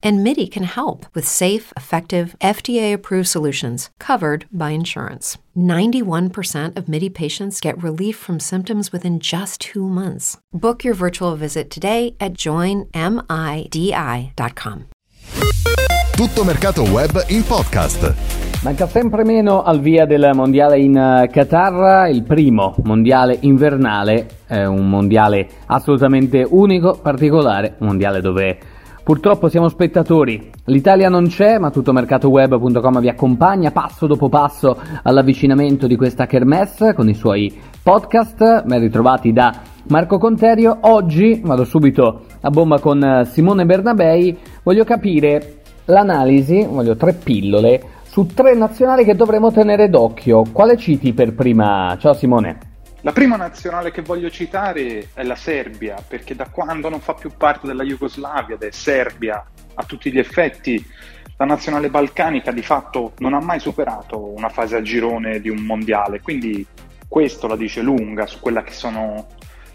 And MIDI can help with safe, effective, FDA approved solutions covered by insurance. 91% of MIDI patients get relief from symptoms within just two months. Book your virtual visit today at joinmidi.com. Tutto mercato web in podcast. Manca sempre meno al via del mondiale in eh, Qatar, il primo mondiale invernale, è un mondiale assolutamente unico, particolare, un mondiale dove purtroppo siamo spettatori. L'Italia non c'è, ma tuttomercatoweb.com vi accompagna passo dopo passo all'avvicinamento di questa kermesse con i suoi podcast, ben ritrovati da Marco Conterio. Oggi vado subito a bomba con Simone Bernabei, voglio capire l'analisi, voglio tre pillole su tre nazionali che dovremo tenere d'occhio. Quale citi per prima? Ciao Simone. La prima nazionale che voglio citare è la Serbia, perché da quando non fa più parte della Jugoslavia ed è Serbia a tutti gli effetti, la nazionale balcanica di fatto non ha mai superato una fase a girone di un mondiale, quindi questo la dice lunga su quelle che sono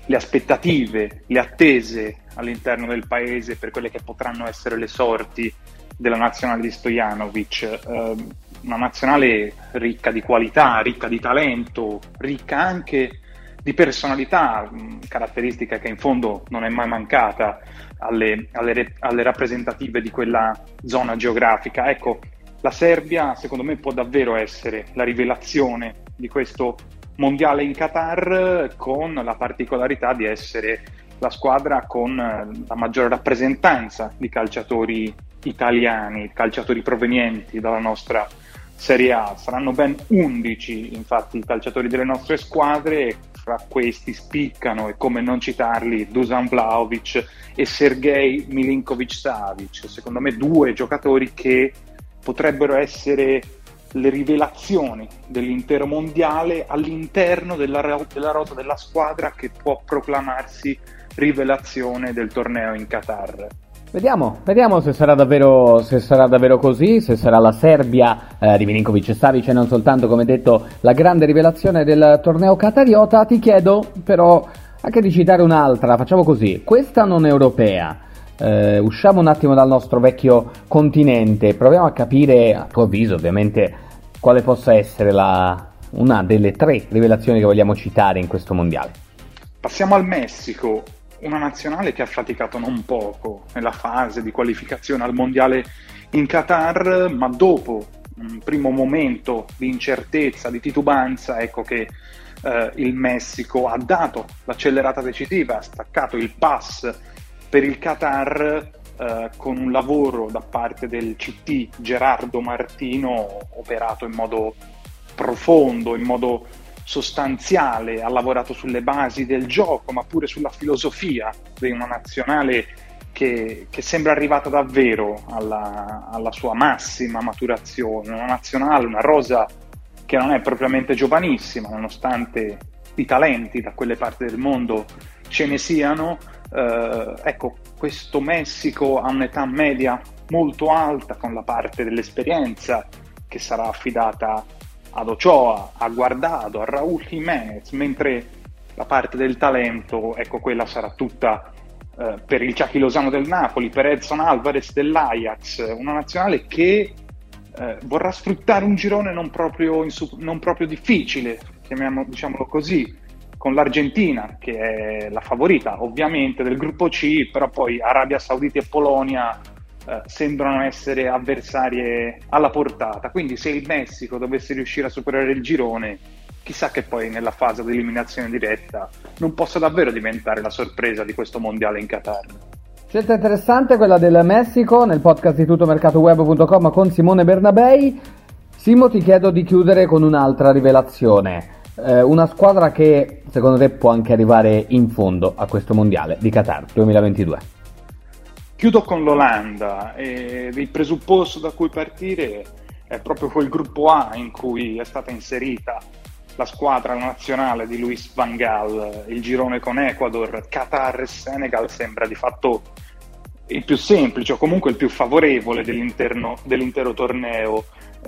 le aspettative, le attese all'interno del paese per quelle che potranno essere le sorti della nazionale di Stojanovic, eh, una nazionale ricca di qualità, ricca di talento, ricca anche di personalità, caratteristica che in fondo non è mai mancata alle, alle, alle rappresentative di quella zona geografica. Ecco, la Serbia secondo me può davvero essere la rivelazione di questo mondiale in Qatar con la particolarità di essere la squadra con la maggiore rappresentanza di calciatori italiani, calciatori provenienti dalla nostra Serie A. Saranno ben 11 infatti i calciatori delle nostre squadre, fra questi spiccano e come non citarli Dusan Vlaovic e Sergei Milinkovic-Savic, secondo me due giocatori che potrebbero essere le rivelazioni dell'intero mondiale all'interno della, della rota della squadra che può proclamarsi rivelazione del torneo in Qatar. Vediamo, vediamo se, sarà davvero, se sarà davvero così, se sarà la Serbia eh, di Milinkovic e Savic e non soltanto, come detto, la grande rivelazione del torneo qatariota. Ti chiedo però anche di citare un'altra, facciamo così, questa non europea. Eh, usciamo un attimo dal nostro vecchio continente, proviamo a capire, a tuo avviso ovviamente, quale possa essere la, una delle tre rivelazioni che vogliamo citare in questo mondiale. Passiamo al Messico, una nazionale che ha faticato non poco nella fase di qualificazione al mondiale in Qatar, ma dopo un primo momento di incertezza, di titubanza, ecco che eh, il Messico ha dato l'accelerata decisiva, ha staccato il pass per il Qatar eh, con un lavoro da parte del CT Gerardo Martino operato in modo profondo, in modo sostanziale, ha lavorato sulle basi del gioco, ma pure sulla filosofia di una nazionale che, che sembra arrivata davvero alla, alla, sua massima maturazione, una nazionale, una rosa che non è propriamente giovanissima, nonostante i talenti da quelle parti del mondo ce ne siano. Eh, ecco, questo Messico ha un'età media molto alta, con la parte dell'esperienza che sarà affidata ad Ochoa, a Guardado, a Raúl Jiménez, mentre la parte del talento, ecco, quella sarà tutta eh, per il Chucky Lozano del Napoli, per Edson Alvarez dell'Ajax, una nazionale che eh, vorrà sfruttare un girone non proprio, insu- non proprio difficile, diciamolo così, con l'Argentina, che è la favorita ovviamente del gruppo C, però poi Arabia Saudita e Polonia eh, sembrano essere avversarie alla portata. Quindi se il Messico dovesse riuscire a superare il girone, chissà che poi nella fase di eliminazione diretta non possa davvero diventare la sorpresa di questo mondiale in Qatar. Scelta interessante quella del Messico nel podcast di tuttomercatoweb.com con Simone Bernabei. Simo ti chiedo di chiudere con un'altra rivelazione. Eh, una squadra che secondo te può anche arrivare in fondo a questo mondiale di Qatar 2022. Chiudo con l'Olanda e il presupposto da cui partire è proprio quel gruppo A in cui è stata inserita la squadra nazionale di Luis Van Gaal, il girone con Ecuador, Qatar e Senegal sembra di fatto il più semplice o comunque il più favorevole dell'intero torneo.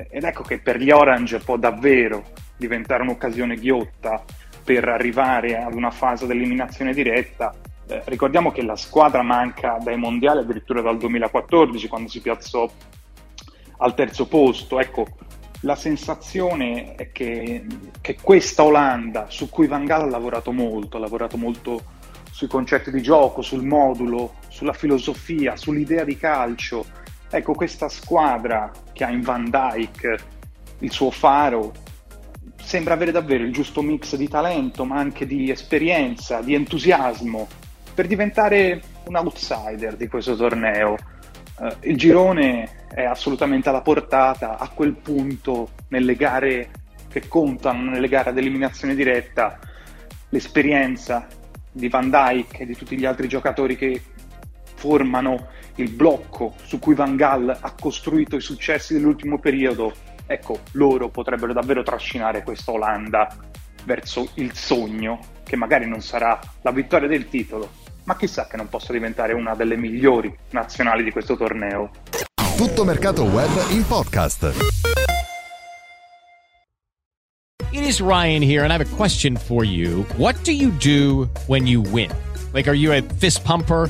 Ed ecco che per gli Orange può davvero diventare un'occasione ghiotta per arrivare ad una fase dell'eliminazione diretta. Eh, ricordiamo che la squadra manca dai mondiali addirittura dal 2014 quando si piazzò al terzo posto. Ecco, la sensazione è che, che questa Olanda, su cui Van Gaal ha lavorato molto, ha lavorato molto sui concetti di gioco, sul modulo, sulla filosofia, sull'idea di calcio. Ecco, questa squadra che ha in Van Dyke il suo faro sembra avere davvero il giusto mix di talento, ma anche di esperienza, di entusiasmo, per diventare un outsider di questo torneo. Uh, il girone è assolutamente alla portata, a quel punto nelle gare che contano, nelle gare ad eliminazione diretta, l'esperienza di Van Dyke e di tutti gli altri giocatori che formano il blocco su cui Van Gaal ha costruito i successi dell'ultimo periodo, ecco, loro potrebbero davvero trascinare questa Olanda verso il sogno, che magari non sarà la vittoria del titolo, ma chissà che non possa diventare una delle migliori nazionali di questo torneo. Tutto mercato web in podcast. It is Ryan here and I have a question for you. What do you do when you win? Like are you a fist pumper?